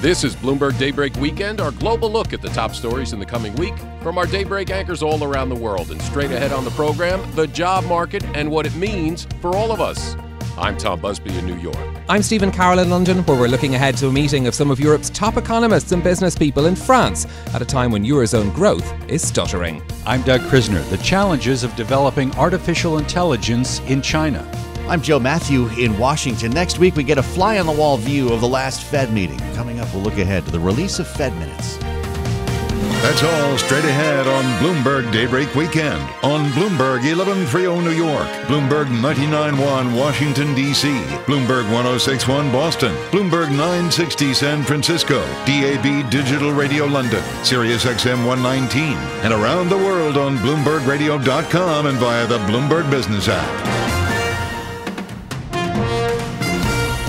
This is Bloomberg Daybreak Weekend, our global look at the top stories in the coming week from our Daybreak anchors all around the world. And straight ahead on the program, the job market and what it means for all of us. I'm Tom Busby in New York. I'm Stephen Carroll in London, where we're looking ahead to a meeting of some of Europe's top economists and business people in France at a time when Eurozone growth is stuttering. I'm Doug Krisner. The challenges of developing artificial intelligence in China. I'm Joe Matthew in Washington. Next week, we get a fly on the wall view of the last Fed meeting. Coming up, we'll look ahead to the release of Fed minutes. That's all straight ahead on Bloomberg Daybreak Weekend on Bloomberg 1130 New York, Bloomberg 99.1 Washington, D.C., Bloomberg 1061 Boston, Bloomberg 960 San Francisco, DAB Digital Radio London, Sirius XM 119, and around the world on BloombergRadio.com and via the Bloomberg Business app.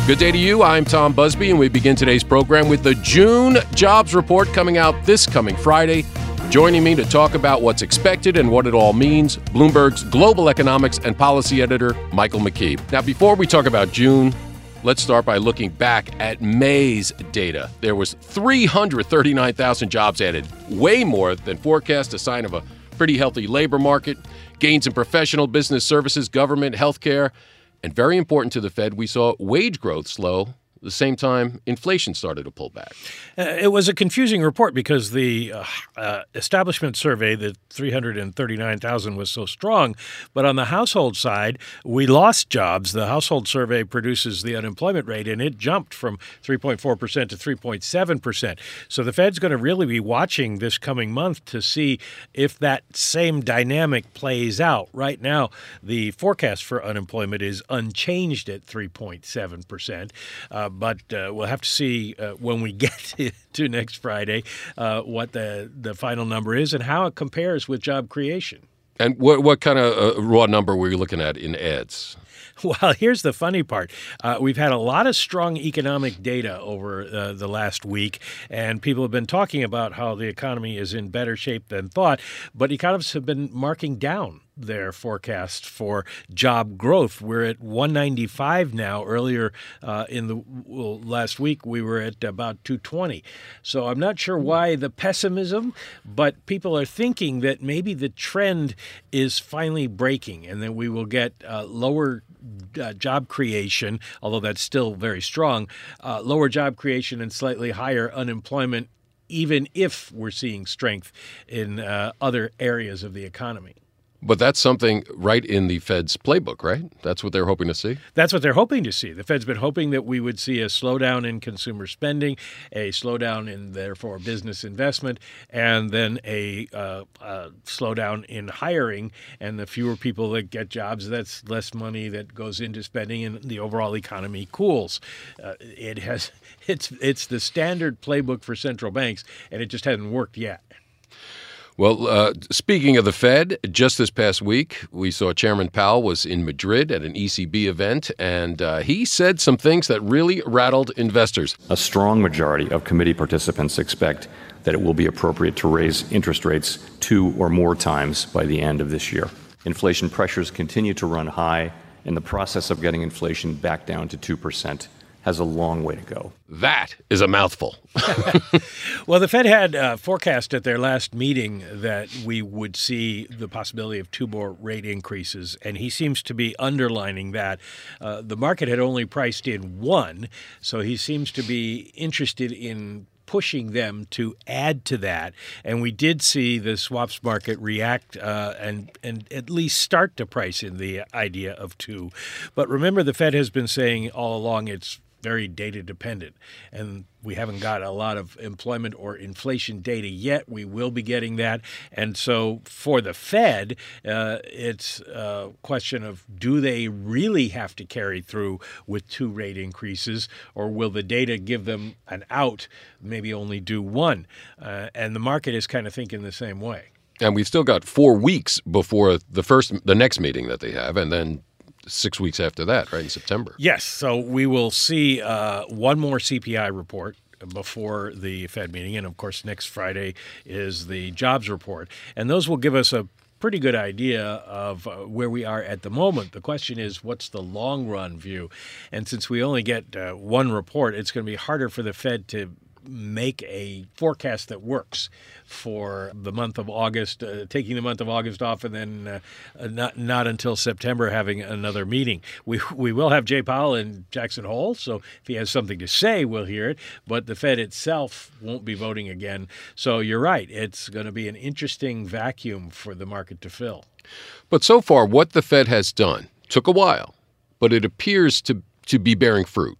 Good day to you. I'm Tom Busby, and we begin today's program with the June jobs report coming out this coming Friday. Joining me to talk about what's expected and what it all means, Bloomberg's global economics and policy editor, Michael McKee. Now, before we talk about June, let's start by looking back at May's data. There was 339,000 jobs added, way more than forecast, a sign of a pretty healthy labor market, gains in professional business services, government, healthcare, and very important to the Fed, we saw wage growth slow the same time inflation started to pull back. Uh, it was a confusing report because the uh, uh, establishment survey, the 339,000, was so strong. But on the household side, we lost jobs. The household survey produces the unemployment rate, and it jumped from 3.4% to 3.7%. So the Fed's going to really be watching this coming month to see if that same dynamic plays out. Right now, the forecast for unemployment is unchanged at 3.7%. But uh, we'll have to see uh, when we get to next Friday uh, what the, the final number is and how it compares with job creation. And what, what kind of uh, raw number were you looking at in ads? Well, here's the funny part. Uh, we've had a lot of strong economic data over uh, the last week, and people have been talking about how the economy is in better shape than thought, but economists have been marking down their forecast for job growth. We're at 195 now. Earlier uh, in the well, last week, we were at about 220. So I'm not sure why the pessimism, but people are thinking that maybe the trend is finally breaking and that we will get uh, lower uh, job creation, although that's still very strong, uh, lower job creation and slightly higher unemployment, even if we're seeing strength in uh, other areas of the economy. But that's something right in the Fed's playbook, right? That's what they're hoping to see. That's what they're hoping to see. The Fed's been hoping that we would see a slowdown in consumer spending, a slowdown in therefore business investment, and then a, uh, a slowdown in hiring. And the fewer people that get jobs, that's less money that goes into spending, and the overall economy cools. Uh, it has it's it's the standard playbook for central banks, and it just hasn't worked yet. Well, uh, speaking of the Fed, just this past week, we saw Chairman Powell was in Madrid at an ECB event, and uh, he said some things that really rattled investors. A strong majority of committee participants expect that it will be appropriate to raise interest rates two or more times by the end of this year. Inflation pressures continue to run high, and the process of getting inflation back down to 2 percent has a long way to go. That is a mouthful. well, the Fed had uh, forecast at their last meeting that we would see the possibility of two more rate increases, and he seems to be underlining that. Uh, the market had only priced in one, so he seems to be interested in pushing them to add to that. And we did see the swaps market react uh, and and at least start to price in the idea of two. But remember, the Fed has been saying all along it's very data dependent. And we haven't got a lot of employment or inflation data yet. We will be getting that. And so for the Fed, uh, it's a question of do they really have to carry through with two rate increases, or will the data give them an out, maybe only do one? Uh, and the market is kind of thinking the same way. And we've still got four weeks before the first, the next meeting that they have, and then six weeks after that, right in September. Yes. So we will see uh, one more CPI report before the Fed meeting, and of course, next Friday is the jobs report, and those will give us a pretty good idea of uh, where we are at the moment. The question is, what's the long run view? And since we only get uh, one report, it's going to be harder for the Fed to make a forecast that works for the month of August, uh, taking the month of August off, and then uh, not not until September having another meeting. We we will have Jay Powell in Jackson Hole, so if he has something to say, we'll hear it. But the Fed itself won't be voting again. So you're right; it's going to be an interesting vacuum for the market to fill. But so far, what the Fed has done took a while, but it appears to to be bearing fruit.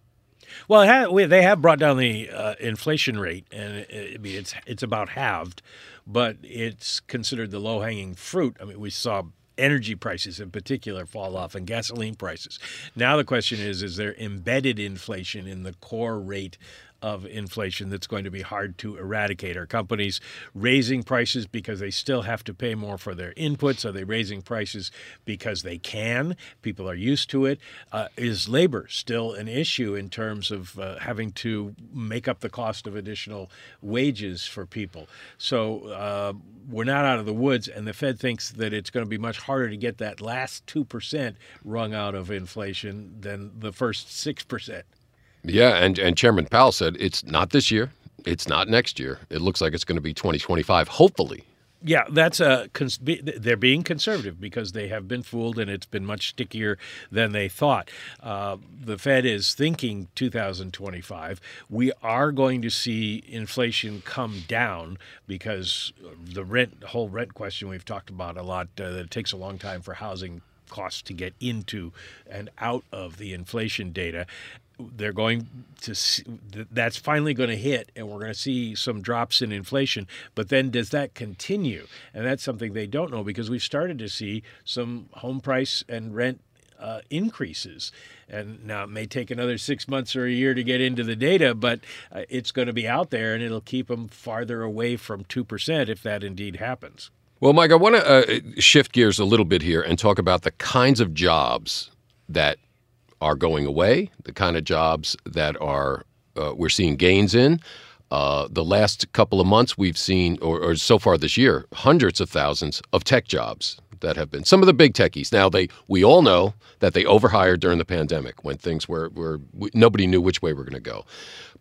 Well, they have brought down the uh, inflation rate, and I mean it's it's about halved, but it's considered the low hanging fruit. I mean, we saw energy prices in particular fall off and gasoline prices. Now the question is is there embedded inflation in the core rate of inflation that's going to be hard to eradicate? Are companies raising prices because they still have to pay more for their inputs? Are they raising prices because they can? People are used to it. Uh, is labor still an issue in terms of uh, having to make up the cost of additional wages for people? So uh, we're not out of the woods, and the Fed thinks that it's going to be much harder to get that last 2% wrung out of inflation than the first 6%. Yeah, and, and Chairman Powell said it's not this year, it's not next year. It looks like it's going to be 2025, hopefully. Yeah, that's a they're being conservative because they have been fooled and it's been much stickier than they thought. Uh, the Fed is thinking 2025. We are going to see inflation come down because the rent whole rent question we've talked about a lot. Uh, it takes a long time for housing costs to get into and out of the inflation data they're going to see, that's finally going to hit and we're going to see some drops in inflation but then does that continue and that's something they don't know because we've started to see some home price and rent uh, increases. And now it may take another six months or a year to get into the data, but uh, it's going to be out there and it'll keep them farther away from 2% if that indeed happens. Well, Mike, I want to uh, shift gears a little bit here and talk about the kinds of jobs that are going away, the kind of jobs that are uh, we're seeing gains in. Uh, the last couple of months, we've seen, or, or, so far this year, hundreds of thousands of tech jobs that have been some of the big techies. Now, they we all know that they overhired during the pandemic when things were, were nobody knew which way we're going to go.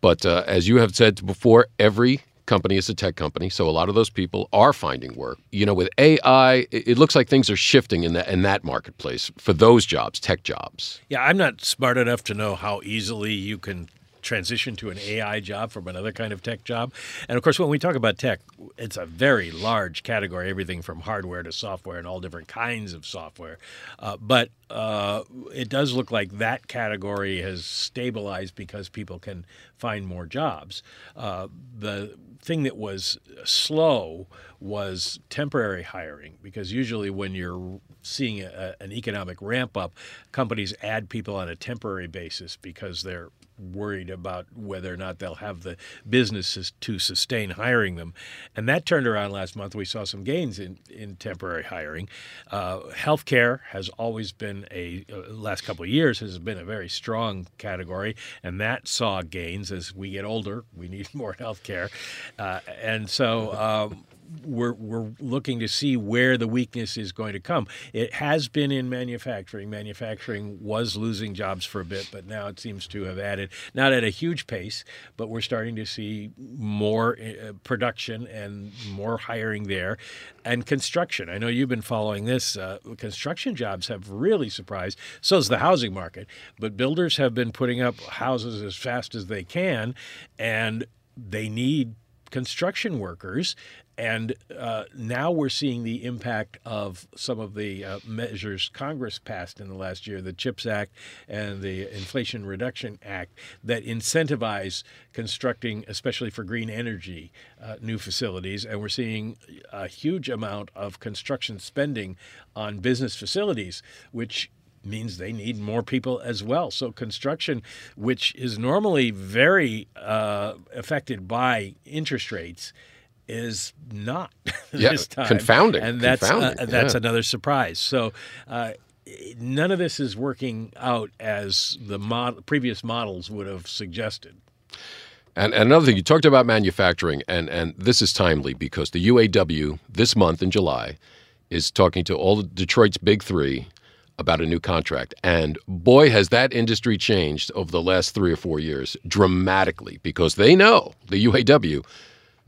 But uh, as you have said before, every company is a tech company, so a lot of those people are finding work. You know, with AI, it looks like things are shifting in that in that marketplace for those jobs, tech jobs. Yeah, I'm not smart enough to know how easily you can transition to an AI job from another kind of tech job. And of course, when we talk about tech, it's a very large category, everything from hardware to software and all different kinds of software. Uh, but uh, it does look like that category has stabilized because people can find more jobs. Uh, the thing that was slow was temporary hiring because usually when you're seeing a, an economic ramp up, companies add people on a temporary basis because they're worried about whether or not they'll have the businesses to sustain hiring them. And that turned around last month. We saw some gains in, in temporary hiring. Uh, healthcare has always been a, uh, last couple of years, has been a very strong category. And that saw gains as we get older. We need more healthcare. Uh, and so, um, we're, we're looking to see where the weakness is going to come. It has been in manufacturing. Manufacturing was losing jobs for a bit, but now it seems to have added, not at a huge pace, but we're starting to see more uh, production and more hiring there. And construction. I know you've been following this. Uh, construction jobs have really surprised. So is the housing market. But builders have been putting up houses as fast as they can, and they need construction workers and uh, now we're seeing the impact of some of the uh, measures Congress passed in the last year, the CHIPS Act and the Inflation Reduction Act, that incentivize constructing, especially for green energy, uh, new facilities. And we're seeing a huge amount of construction spending on business facilities, which means they need more people as well. So construction, which is normally very uh, affected by interest rates, is not yeah, this time. Confounding, and that's uh, that's yeah. another surprise. So. Uh, none of this is working out as the mod- previous models would have suggested. And, and another thing, you talked about manufacturing, and, and this is timely because the UAW this month in July is talking to all of Detroit's big three about a new contract. And boy, has that industry changed over the last three or four years dramatically because they know, the UAW,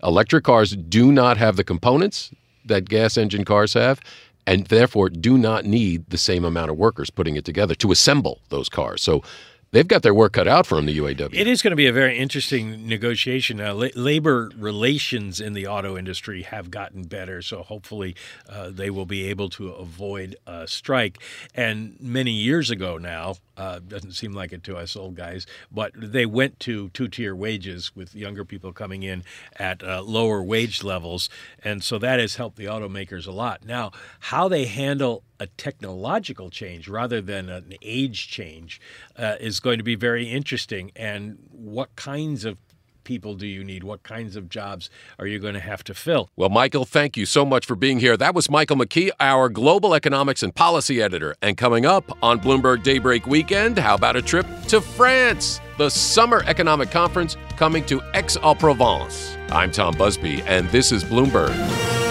electric cars do not have the components that gas engine cars have and therefore do not need the same amount of workers putting it together to assemble those cars. So they've got their work cut out for them, the UAW. It is going to be a very interesting negotiation. Uh, la- labor relations in the auto industry have gotten better, so hopefully uh, they will be able to avoid a strike. And many years ago now, uh, doesn't seem like it to us old guys, but they went to two tier wages with younger people coming in at uh, lower wage levels. And so that has helped the automakers a lot. Now, how they handle a technological change rather than an age change uh, is going to be very interesting. And what kinds of people do you need? What kinds of jobs are you going to have to fill? Well, Michael, thank you so much for being here. That was Michael McKee, our global economics and policy editor. And coming up on Bloomberg Daybreak Weekend, how about a trip to France? The Summer Economic Conference coming to Aix-en-Provence. I'm Tom Busby, and this is Bloomberg.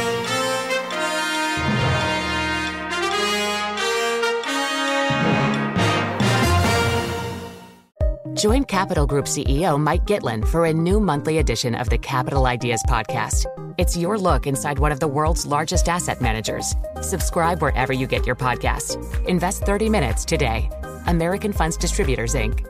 Join Capital Group CEO Mike Gitlin for a new monthly edition of the Capital Ideas Podcast. It's your look inside one of the world's largest asset managers. Subscribe wherever you get your podcasts. Invest 30 minutes today. American Funds Distributors, Inc.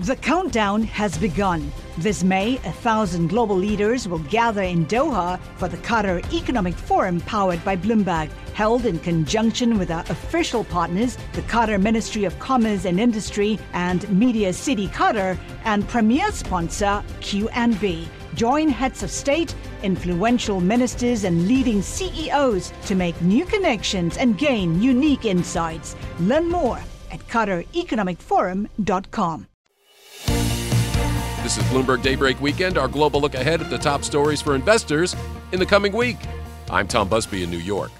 The countdown has begun. This May, a thousand global leaders will gather in Doha for the Qatar Economic Forum powered by Bloomberg, held in conjunction with our official partners, the Qatar Ministry of Commerce and Industry and Media City Qatar, and premier sponsor QNB. Join heads of state, influential ministers, and leading CEOs to make new connections and gain unique insights. Learn more at QatarEconomicForum.com. This is Bloomberg Daybreak Weekend, our global look ahead at the top stories for investors in the coming week. I'm Tom Busby in New York.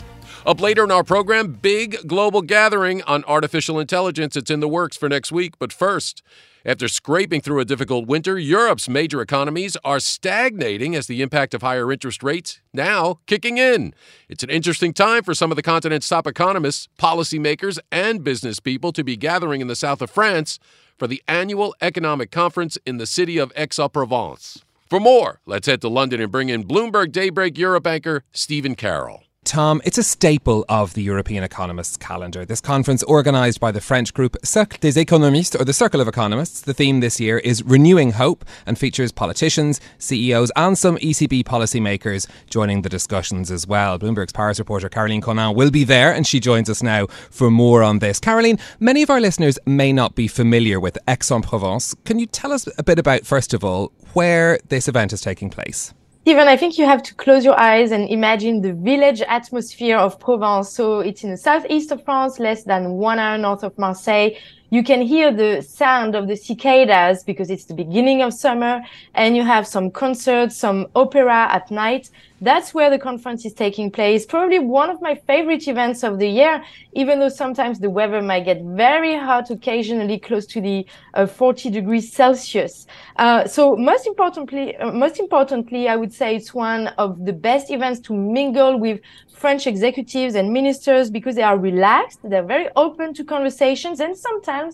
Up later in our program, big global gathering on artificial intelligence. It's in the works for next week. But first, after scraping through a difficult winter, Europe's major economies are stagnating as the impact of higher interest rates now kicking in. It's an interesting time for some of the continent's top economists, policymakers, and business people to be gathering in the south of France for the annual economic conference in the city of Aix-en-Provence. For more, let's head to London and bring in Bloomberg Daybreak Europe anchor Stephen Carroll. Tom, it's a staple of the European economists' calendar. This conference, organised by the French group Cercle des Économistes, or the Circle of Economists, the theme this year is Renewing Hope and features politicians, CEOs, and some ECB policymakers joining the discussions as well. Bloomberg's Paris reporter Caroline Connan will be there, and she joins us now for more on this. Caroline, many of our listeners may not be familiar with Aix-en-Provence. Can you tell us a bit about, first of all, where this event is taking place? Stephen, I think you have to close your eyes and imagine the village atmosphere of Provence. So it's in the southeast of France, less than one hour north of Marseille. You can hear the sound of the cicadas because it's the beginning of summer and you have some concerts, some opera at night. That's where the conference is taking place. Probably one of my favorite events of the year, even though sometimes the weather might get very hot, occasionally close to the uh, 40 degrees Celsius. Uh, so most importantly, uh, most importantly, I would say it's one of the best events to mingle with French executives and ministers because they are relaxed, they're very open to conversations, and sometimes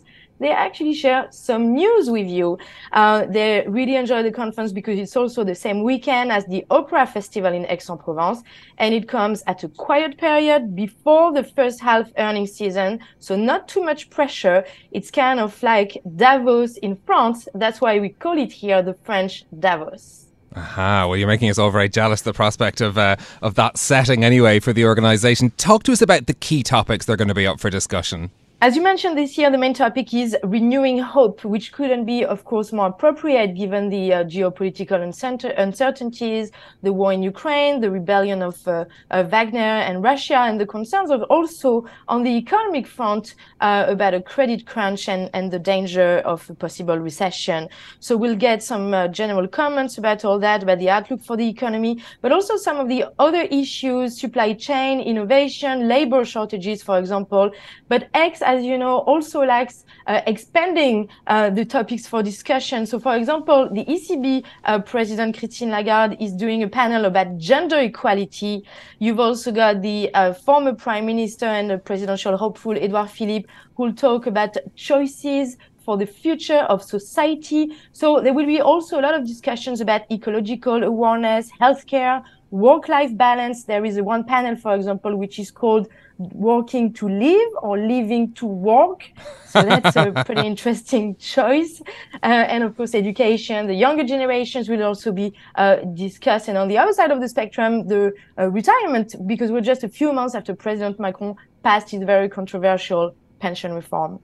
they actually share some news with you. Uh, they really enjoy the conference because it's also the same weekend as the Opera Festival in Aix-en-Provence, and it comes at a quiet period before the first half earnings season, so not too much pressure. It's kind of like Davos in France. That's why we call it here the French Davos. Aha, well, you're making us all very jealous, the prospect of, uh, of that setting anyway for the organisation. Talk to us about the key topics that are going to be up for discussion. As you mentioned this year, the main topic is renewing hope, which couldn't be, of course, more appropriate given the uh, geopolitical uncertainties, the war in Ukraine, the rebellion of uh, Wagner and Russia, and the concerns of also on the economic front uh, about a credit crunch and, and the danger of a possible recession. So we'll get some uh, general comments about all that, about the outlook for the economy, but also some of the other issues, supply chain, innovation, labor shortages, for example. But Aix as you know, also likes uh, expanding uh, the topics for discussion. So, for example, the ECB uh, President Christine Lagarde is doing a panel about gender equality. You've also got the former Prime Minister and the presidential hopeful Edouard Philippe, who will talk about choices for the future of society. So there will be also a lot of discussions about ecological awareness, healthcare, work-life balance. There is one panel, for example, which is called working to live or living to work. So that's a pretty interesting choice. Uh, and of course, education, the younger generations will also be uh, discussed. And on the other side of the spectrum, the uh, retirement, because we're just a few months after President Macron passed his very controversial pension reform.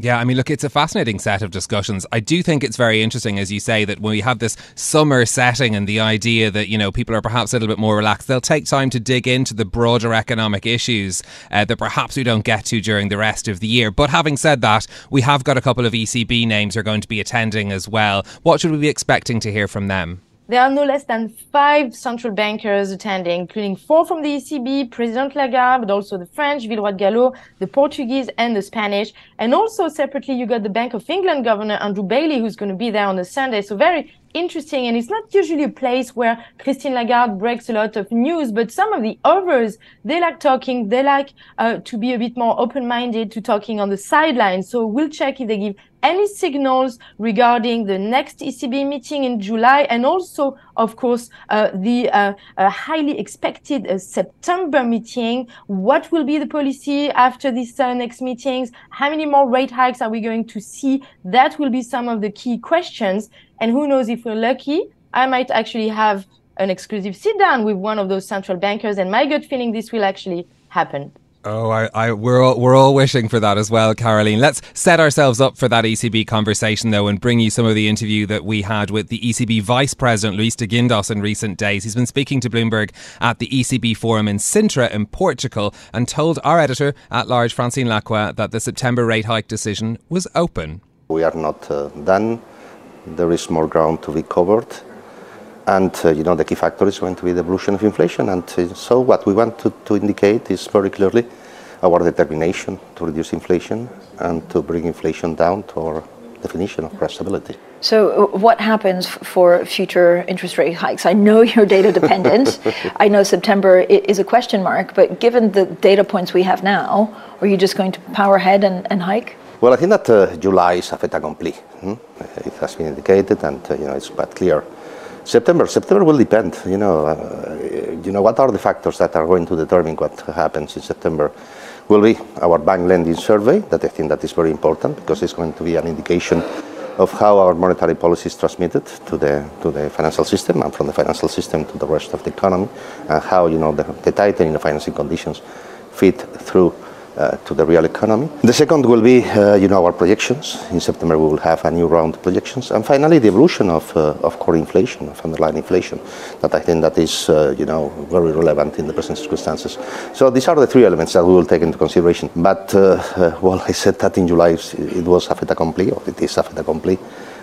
Yeah, I mean, look, it's a fascinating set of discussions. I do think it's very interesting, as you say, that when we have this summer setting and the idea that, you know, people are perhaps a little bit more relaxed, they'll take time to dig into the broader economic issues uh, that perhaps we don't get to during the rest of the year. But having said that, we have got a couple of ECB names who are going to be attending as well. What should we be expecting to hear from them? There are no less than five central bankers attending, including four from the ECB, President Lagarde, but also the French, Villeroy de Galhau, the Portuguese, and the Spanish. And also separately, you got the Bank of England Governor Andrew Bailey, who's going to be there on the Sunday. So very interesting. And it's not usually a place where Christine Lagarde breaks a lot of news, but some of the others, they like talking. They like uh, to be a bit more open-minded to talking on the sidelines. So we'll check if they give any signals regarding the next ECB meeting in July and also, of course, uh, the uh, uh, highly expected uh, September meeting. What will be the policy after these uh, next meetings? How many more rate hikes are we going to see? That will be some of the key questions. And who knows if we're lucky, I might actually have an exclusive sit down with one of those central bankers. And my gut feeling this will actually happen. Oh, I, I, we're all, we're all wishing for that as well, Caroline. Let's set ourselves up for that ECB conversation though, and bring you some of the interview that we had with the ECB Vice President Luis de Guindos in recent days. He's been speaking to Bloomberg at the ECB forum in Sintra in Portugal, and told our editor at large Francine Lacqua that the September rate hike decision was open. We are not uh, done. There is more ground to be covered. And uh, you know the key factor is going to be the evolution of inflation. And uh, so what we want to, to indicate is very clearly our determination to reduce inflation and to bring inflation down to our definition of price stability. So, uh, what happens for future interest rate hikes? I know you're data dependent. I know September is a question mark, but given the data points we have now, are you just going to power ahead and, and hike? Well, I think that uh, July is a fait accompli. Hmm? It has been indicated, and uh, you know it's quite clear September. September will depend. You know, uh, you know what are the factors that are going to determine what happens in September. Will be our bank lending survey. That I think that is very important because it's going to be an indication of how our monetary policy is transmitted to the to the financial system and from the financial system to the rest of the economy, and how you know the, the tightening of financing conditions fit through uh, to the real economy. The second will be, uh, you know, our projections. In September, we will have a new round of projections. And finally, the evolution of, uh, of core inflation, of underlying inflation, that I think that is, uh, you know, very relevant in the present circumstances. So these are the three elements that we will take into consideration. But, uh, uh, well, I said that in July it was a fait accompli, or it is a fait accompli.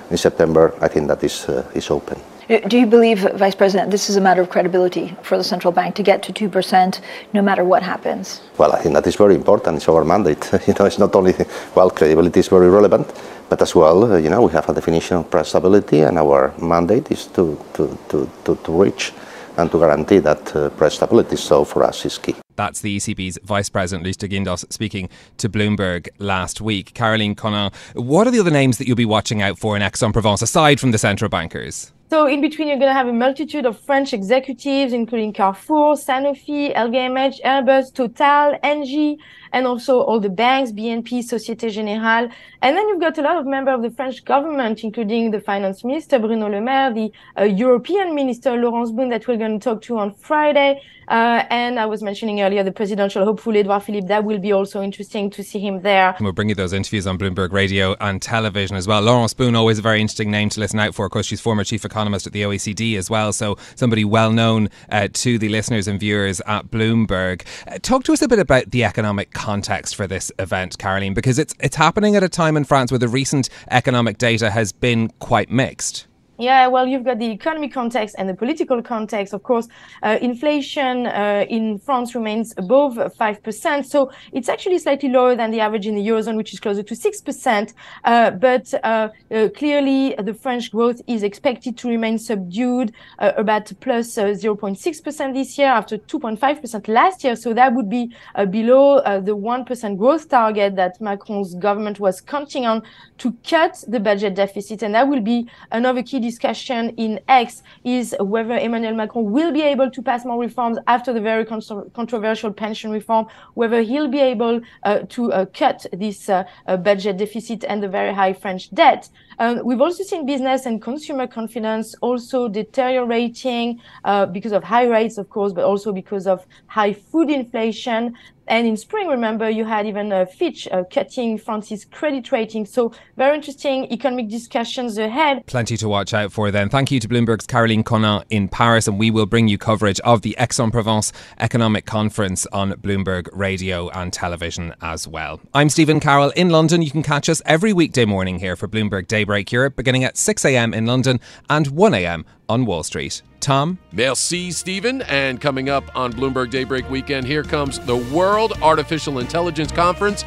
In September, I think that is, is open. Uh, do you believe, Vice President, this is a matter of credibility for the central bank to get to 2% no matter what happens? Well, I think that is very important. It's our mandate. you know, it's not only, well, credibility is very relevant, but as well, uh, you know, we have a definition of price stability, and our mandate is to, to, to, to, to reach and to guarantee that uh, price stability. So for us is key. That's the ECB's Vice President, Luis de Guindos, speaking to Bloomberg last week. Caroline Connan, what are the other names that you'll be watching out for in Aix-en-Provence, aside from the central bankers? So in between, you're going to have a multitude of French executives, including Carrefour, Sanofi, LVMH, Airbus, Total, Engie, and also all the banks, BNP, Societe Generale. And then you've got a lot of members of the French government, including the finance minister, Bruno Le Maire, the uh, European minister, Laurence Boone, that we're going to talk to on Friday. Uh, and I was mentioning earlier the presidential hopeful Edouard Philippe. That will be also interesting to see him there. We'll bring you those interviews on Bloomberg Radio and television as well. Laurence Boone, always a very interesting name to listen out for. Of course, she's former chief economist at the OECD as well, so somebody well known uh, to the listeners and viewers at Bloomberg. Uh, talk to us a bit about the economic context for this event, Caroline, because it's it's happening at a time in France where the recent economic data has been quite mixed. Yeah, well, you've got the economic context and the political context. Of course, uh, inflation uh, in France remains above 5%. So it's actually slightly lower than the average in the Eurozone, which is closer to 6%. Uh, but uh, uh, clearly, the French growth is expected to remain subdued, uh, about plus 0.6% this year after 2.5% last year. So that would be below the 1% growth target that Macron's government was counting on to cut the budget deficit. And that will be another key discussion in Aix is whether Emmanuel Macron will be able to pass more reforms after the very con- controversial pension reform, whether he'll be able uh, to uh, cut this uh, uh budget deficit and the very high French debt. Um, we've also seen business and consumer confidence also deteriorating uh, because of high rates, of course, but also because of high food inflation. And in spring, remember, you had even uh, Fitch uh, cutting France's credit rating. So very interesting economic discussions ahead. Plenty to watch out for then. Thank you to Bloomberg's Caroline Connan in Paris, and we will bring you coverage of the Aix-en-Provence Economic Conference on Bloomberg Radio and television as well. I'm Stephen Carroll in London. You can catch us every weekday morning here for Bloomberg Daybreak Europe, beginning at 6am in London and 1am on Wall Street. Tom? Merci, Stephen. And coming up on Bloomberg Daybreak Weekend, here comes the World Artificial Intelligence Conference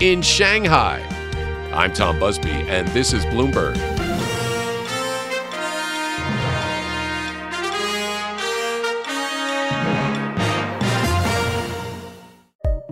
in Shanghai. I'm Tom Busby, and this is Bloomberg.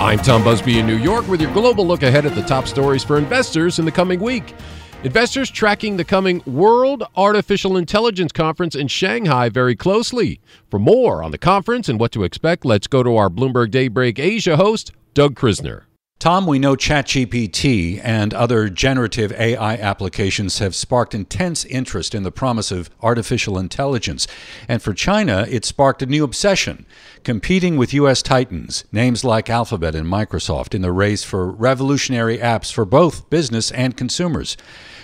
I'm Tom Busby in New York with your global look ahead at the top stories for investors in the coming week. Investors tracking the coming World Artificial Intelligence Conference in Shanghai very closely. For more on the conference and what to expect, let's go to our Bloomberg Daybreak Asia host, Doug Krisner. Tom, we know ChatGPT and other generative AI applications have sparked intense interest in the promise of artificial intelligence. And for China, it sparked a new obsession, competing with U.S. titans, names like Alphabet and Microsoft, in the race for revolutionary apps for both business and consumers.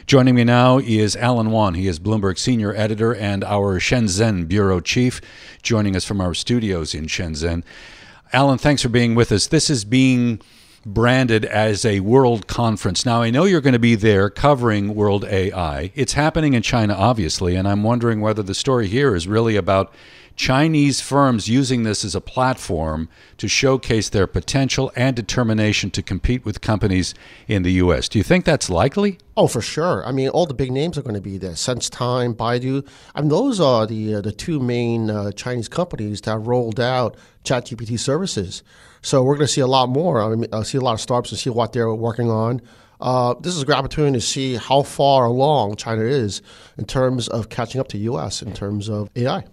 Joining me now is Alan Wan. He is Bloomberg senior editor and our Shenzhen bureau chief, joining us from our studios in Shenzhen. Alan, thanks for being with us. This is being branded as a world conference. Now, I know you're going to be there covering World AI. It's happening in China, obviously, and I'm wondering whether the story here is really about Chinese firms using this as a platform to showcase their potential and determination to compete with companies in the U.S. Do you think that's likely? Oh, for sure. I mean, all the big names are going to be there. SenseTime, Baidu. I mean, those are the uh, the two main uh, Chinese companies that rolled out ChatGPT services. So we're going to see a lot more. I mean, I'll see a lot of startups and see what they're working on. Uh, this is a great opportunity to see how far along China is in terms of catching up to U.S. in terms of AI.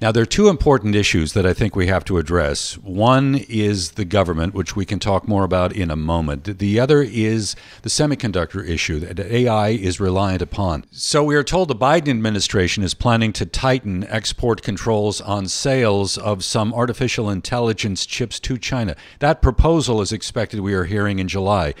Now, there are two important issues that I think we have to address. One is the government, which we can talk more about in a moment. The other is the semiconductor issue that AI is reliant upon. So, we are told the Biden administration is planning to tighten export controls on sales of some artificial intelligence chips to China. That proposal is expected, we are hearing, in July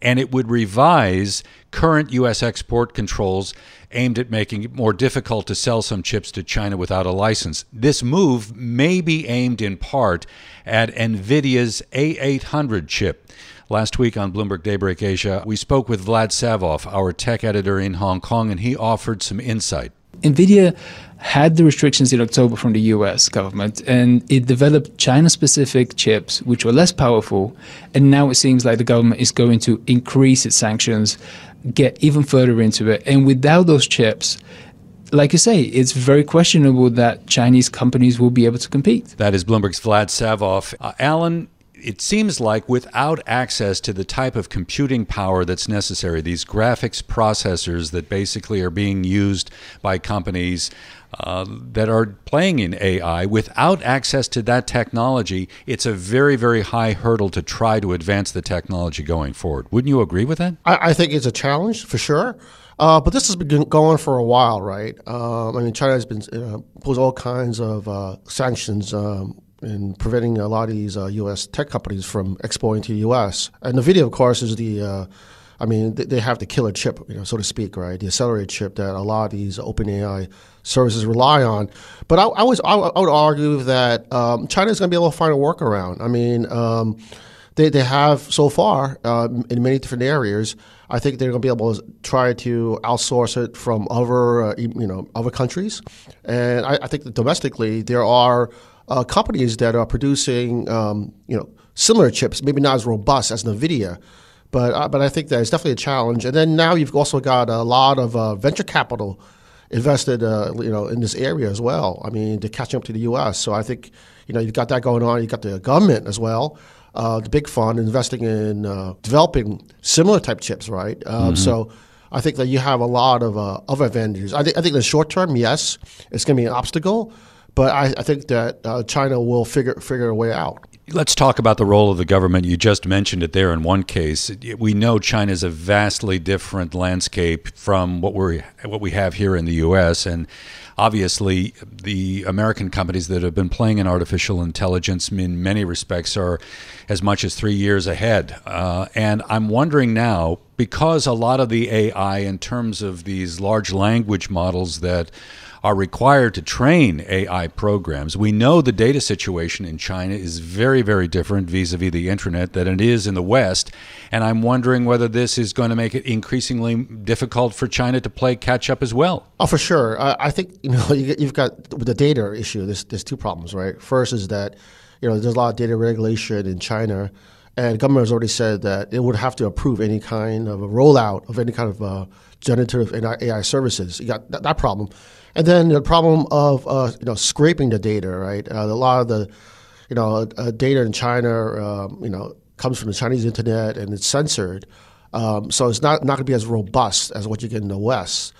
and it would revise current U.S. export controls aimed at making it more difficult to sell some chips to China without a license. This move may be aimed in part at NVIDIA's A800 chip. Last week on Bloomberg Daybreak Asia, we spoke with Vlad Savov, our tech editor in Hong Kong, and he offered some insight. NVIDIA had the restrictions in October from the US government and it developed China specific chips which were less powerful. And now it seems like the government is going to increase its sanctions, get even further into it. And without those chips, like you say, it's very questionable that Chinese companies will be able to compete. That is Bloomberg's Vlad Savov. Uh, Alan, it seems like without access to the type of computing power that's necessary, these graphics processors that basically are being used by companies uh, that are playing in AI, without access to that technology, it's a very, very high hurdle to try to advance the technology going forward. Wouldn't you agree with that? I, I think it's a challenge for sure. Uh, but this has been going for a while, right? Um, I mean, China has been uh, posed all kinds of uh, sanctions um, in preventing a lot of these uh, U.S. tech companies from exporting to the U.S. NVIDIA, of course, is the, uh, I mean, they have the killer chip, you know, so to speak, right? The accelerator chip that a lot of these open AI services rely on. But I, I was, I, I, would argue that um, China is going to be able to find a workaround. I mean, um, they, they have so far uh, in many different areas. I think they're going to be able to try to outsource it from other, uh, you know, other countries. And I, I think that domestically there are uh, companies that are producing um, you know similar chips, maybe not as robust as NVIDIA, but uh, but I think that it's definitely a challenge. And then now you've also got a lot of uh, venture capital invested uh, you know in this area as well. I mean, they're catching up to the U.S. So I think you know you've got that going on. You've got the government as well. Uh, the big fund investing in uh, developing similar type chips, right? Um, mm-hmm. So I think that you have a lot of other advantages. I, th- I think in the short term, yes, it's going to be an obstacle. But I, I think that uh, China will figure figure a way out. Let's talk about the role of the government. You just mentioned it there in one case. We know China is a vastly different landscape from what we what we have here in the U.S. and obviously the American companies that have been playing in artificial intelligence in many respects are as much as three years ahead. Uh, and I'm wondering now, because a lot of the AI in terms of these large language models that are required to train AI programs. We know the data situation in China is very, very different vis a vis the internet than it is in the West. And I'm wondering whether this is going to make it increasingly difficult for China to play catch up as well. Oh, for sure. Uh, I think you know you've got the data issue. There's there's two problems, right? First is that you know there's a lot of data regulation in China, and government has already said that it would have to approve any kind of a rollout of any kind of uh, generative AI services. You got that, that problem. And then the problem of uh, you know scraping the data, right? Uh, a lot of the you know uh, data in China, um, you know, comes from the Chinese internet and it's censored, um, so it's not not going to be as robust as what you get in the West.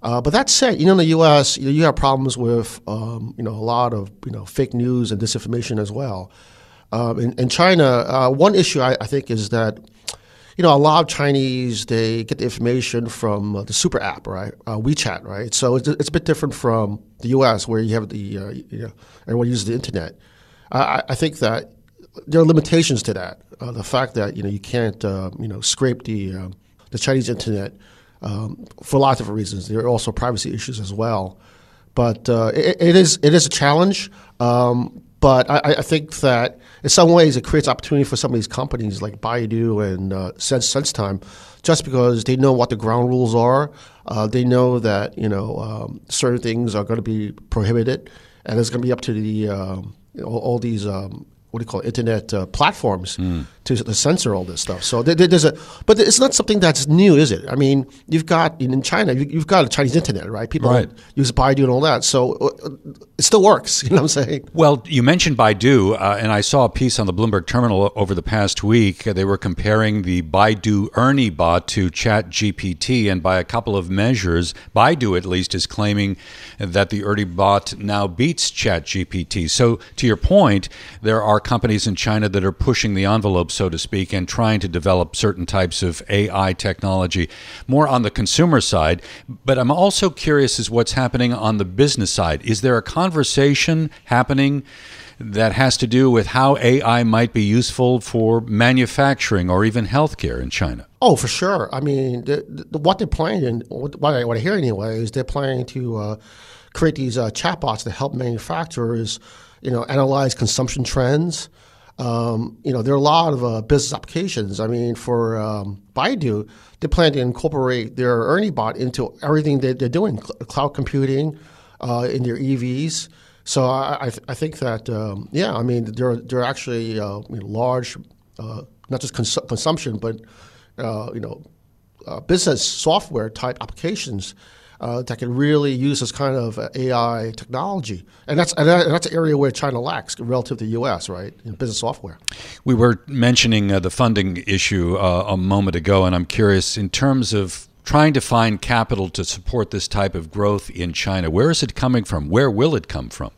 Uh, but that said, you know, in the U.S., you, know, you have problems with um, you know a lot of you know fake news and disinformation as well. Um, in, in, China, uh, one issue I, I think is that you know, a lot of Chinese they get the information from uh, the super app, right? Uh, WeChat, right? So it's, it's a bit different from the U.S. where you have the uh, you know everyone uses the internet. I, I think that there are limitations to that. Uh, the fact that you know you can't uh, you know scrape the uh, the Chinese internet um, for a lot of different reasons. There are also privacy issues as well. But it, it is it is a challenge. Um, but I, I, think that in some ways it creates opportunity for some of these companies like Baidu and uh, Sense SenseTime, just because they know what the ground rules are. Uh, they know that you know um, certain things are going to be prohibited, and it's going to be up to the uh, all, all, these um, what do you call it, internet uh, platforms mm. To, to censor all this stuff. So there, there's a, but it's not something that's new, is it? I mean, you've got in China, you've got a Chinese internet, right? People right. use Baidu and all that, so uh, it still works. You know what I'm saying? Well, you mentioned Baidu, uh, and I saw a piece on the Bloomberg terminal over the past week. They were comparing the Baidu Ernie bot to Chat GPT, and by a couple of measures, Baidu at least is claiming that the Ernie bot now beats Chat GPT. So, to your point, there are companies in China that are pushing the envelope so to speak, and trying to develop certain types of AI technology more on the consumer side. But I'm also curious as what's happening on the business side. Is there a conversation happening? that has to do with how AI might be useful for manufacturing or even healthcare in China. Oh, for sure. I mean, the, the, what they're planning, what I, what I hear anyway, is they're planning to uh, create these uh, chatbots to help manufacturers, you know, analyze consumption trends, um, you know, there are a lot of uh, business applications. I mean, for um, Baidu, they plan to incorporate their Ernie bot into everything that they're doing, cl- cloud computing, uh, in their EVs. So I, I, th- I think that um, yeah, I mean, there there are actually uh, large, uh, not just cons- consumption, but uh, you know, uh, business software type applications uh, that can really use this kind of uh, AI technology, and that's and that's an area where China lacks relative to the U.S. Right, in business software. We were mentioning uh, the funding issue uh, a moment ago, and I'm curious in terms of trying to find capital to support this type of growth in China. Where is it coming from? Where will it come from?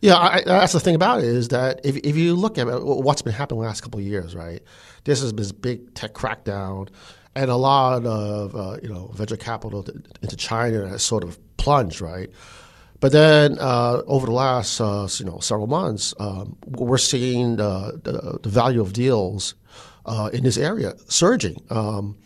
Yeah, I, that's the thing about it is that if, if you look at what's been happening the last couple of years, right? This has been this big tech crackdown and a lot of uh, you know venture capital into China has sort of plunged, right? But then uh, over the last uh, you know several months, um, we're seeing the, the, the, value of deals uh, in this area surging. Um,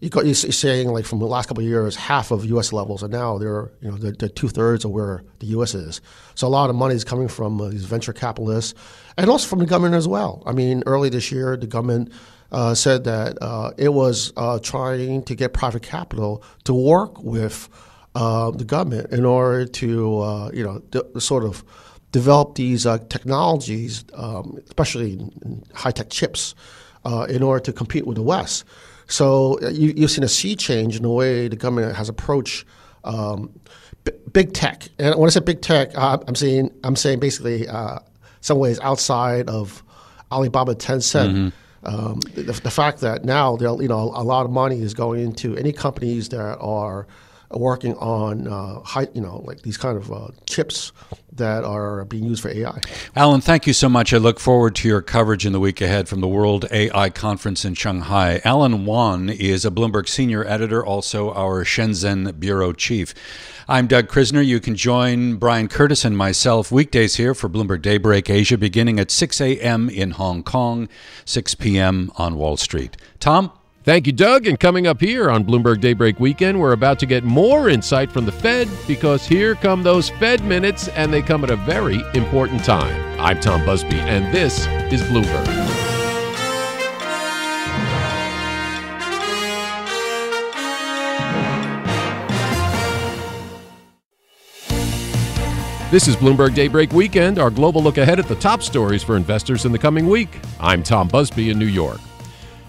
you are saying like from the last couple of years, half of U.S. levels, and now they're you know they're, they're two thirds of where the U.S. is. So a lot of money is coming from uh, these venture capitalists, and also from the government as well. I mean, early this year, the government uh, said that uh, it was uh, trying to get private capital to work with uh, the government in order to, uh, you know, sort of develop these technologies, um, especially high tech chips, in order to compete with the West. So you, have seen a sea change in the way the government has approached um, b- big tech. And when I say big tech, I'm saying I'm saying basically some ways outside of Alibaba, Tencent. Mm-hmm um, the, the, fact that now you know a lot of money is going into any companies that are working on uh, high, you know, like these kind of uh, chips that are being used for AI. Alan, thank you so much. I look forward to your coverage in the week ahead from the World AI Conference in Shanghai. Alan Wan is a Bloomberg senior editor, also our Shenzhen bureau chief. I'm Doug Krizner. You can join Brian Curtis and myself weekdays here for Bloomberg Daybreak Asia beginning at 6 a.m. in Hong Kong, 6 p.m. on Wall Street. Tom? Thank you, Doug. And coming up here on Bloomberg Daybreak Weekend, we're about to get more insight from the Fed because here come those Fed minutes, and they come at a very important time. I'm Tom Busby, and this is Bloomberg. This is Bloomberg Daybreak Weekend, our global look ahead at the top stories for investors in the coming week. I'm Tom Busby in New York.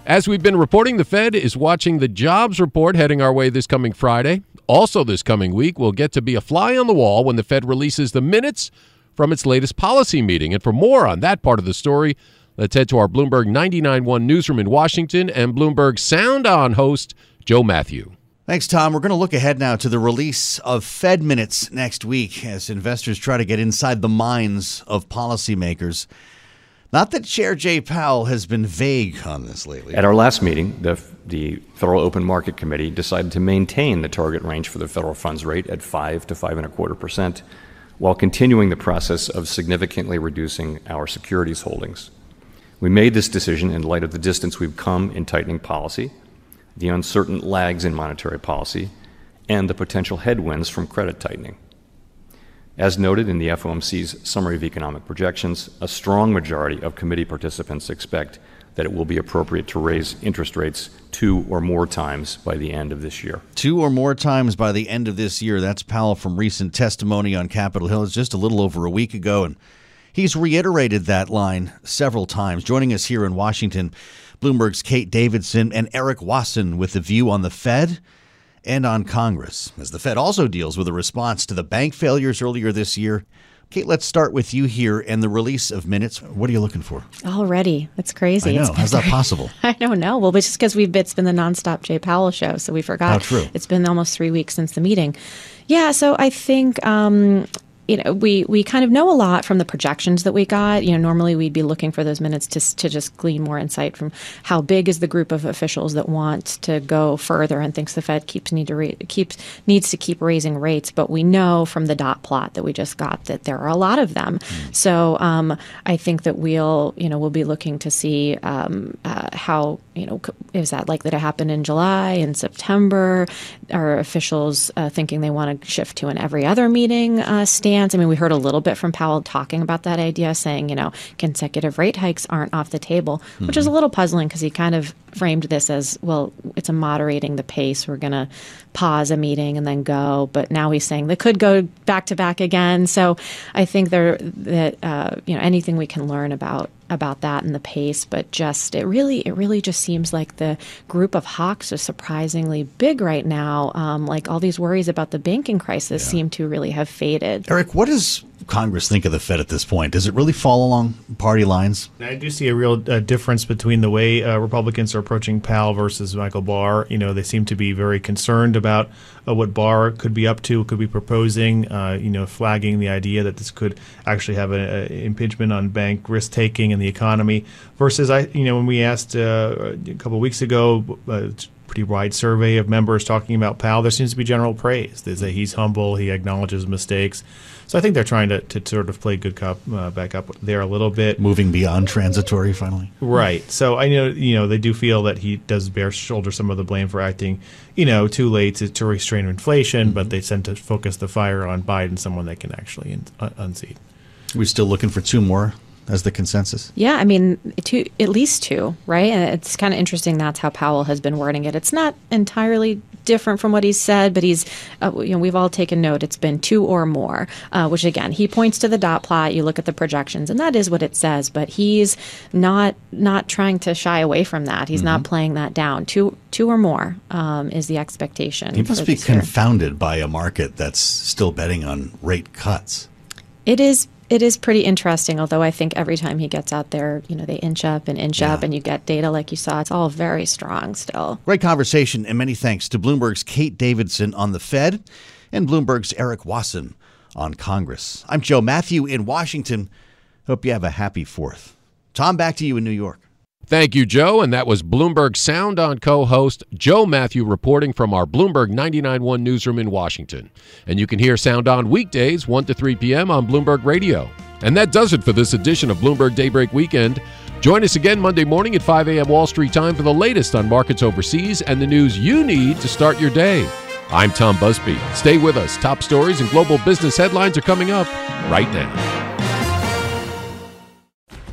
As we've been reporting, the Fed is watching the jobs report heading our way this coming Friday. Also, this coming week, we'll get to be a fly on the wall when the Fed releases the minutes from its latest policy meeting. And for more on that part of the story, let's head to our Bloomberg 99.1 newsroom in Washington and Bloomberg Sound On host, Joe Mathieu. Thanks, Tom. We're going to look ahead now to the release of Fed minutes next week as investors try to get inside the minds of policymakers. Not that Chair Jay Powell has been vague on this lately. At our last meeting, the, the Federal Open Market Committee decided to maintain the target range for the federal funds rate at five to five and a quarter percent, while continuing the process of significantly reducing our securities holdings. We made this decision in light of the distance we've come in tightening policy the uncertain lags in monetary policy, and the potential headwinds from credit tightening. As noted in the FOMC's Summary of Economic Projections, a strong majority of committee participants expect that it will be appropriate to raise interest rates two or more times by the end of this year. Two or more times by the end of this year. That's Powell from recent testimony on Capitol Hill. It's just a little over a week ago, and He's reiterated that line several times. Joining us here in Washington, Bloomberg's Kate Davidson and Eric Wasson with the view on the Fed and on Congress, as the Fed also deals with a response to the bank failures earlier this year. Kate, let's start with you here and the release of minutes. What are you looking for? Already. That's crazy. I know. How's that possible? I don't know. Well, it's just because we've it's been the nonstop Jay Powell show, so we forgot. How true. It's been almost three weeks since the meeting. Yeah, so I think um, you know we we kind of know a lot from the projections that we got. You know, normally we'd be looking for those minutes to to just glean more insight from how big is the group of officials that want to go further and thinks the Fed keeps need to ra- keeps needs to keep raising rates. But we know from the dot plot that we just got that there are a lot of them. So um, I think that we'll you know we'll be looking to see um, uh, how you know is that likely to happen in July in September? Are officials uh, thinking they want to shift to an every other meeting uh, stance? I mean, we heard a little bit from Powell talking about that idea, saying you know consecutive rate hikes aren't off the table, which is hmm. a little puzzling because he kind of framed this as well. It's a moderating the pace. We're going to pause a meeting and then go, but now he's saying they could go back to back again. So I think there that uh, you know anything we can learn about about that and the pace, but just it really it really just seems like the group of hawks is surprisingly big right now. Um, like all these worries about the banking crisis seem to really have faded. Eric, what does Congress think of the Fed at this point? Does it really fall along party lines? I do see a real uh, difference between the way uh, Republicans are approaching Powell versus Michael Barr. You know, they seem to be very concerned about uh, what Barr could be up to, could be proposing. Uh, you know, flagging the idea that this could actually have an impingement on bank risk taking and the economy. Versus, I, you know, when we asked uh, a couple of weeks ago. Pretty wide survey of members talking about Powell. There seems to be general praise. They say he's humble, he acknowledges mistakes. So I think they're trying to, to sort of play good cop uh, back up there a little bit. Moving beyond transitory, finally. Right. So I know you know they do feel that he does bear shoulder some of the blame for acting, you know, too late to, to restrain inflation, but they tend to focus the fire on Biden, someone they can actually un- unseat. We're still looking for two more as the consensus. Yeah, I mean, two, at least two, right? And it's kind of interesting. That's how Powell has been wording it. It's not entirely different from what he's said, but he's, uh, you know, we've all taken note. It's been two or more, uh, which again, he points to the dot plot. You look at the projections, and that is what it says. But he's not not trying to shy away from that. He's not playing that down. Two two or more um, is the expectation. He must be this year. confounded by a market that's still betting on rate cuts. It is it is pretty interesting, although I think every time he gets out there, you know, they inch up and inch up and you get data like you saw. It's all very strong still. Great conversation, and many thanks to Bloomberg's Kate Davidson on the Fed and Bloomberg's Eric Wasson on Congress. I'm Joe Mathieu in Washington. Hope you have a happy fourth. Tom, back to you in New York. Thank you, Joe. And that was Bloomberg Sound On co host Joe Mathieu reporting from our Bloomberg 99.1 newsroom in Washington. And you can hear Sound On weekdays, 1 to 3 p.m. on Bloomberg Radio. And that does it for this edition of Bloomberg Daybreak Weekend. Join us again Monday morning at 5 a.m. Wall Street time for the latest on markets overseas and the news you need to start your day. I'm Tom Busby. Stay with us. Top stories and global business headlines are coming up right now.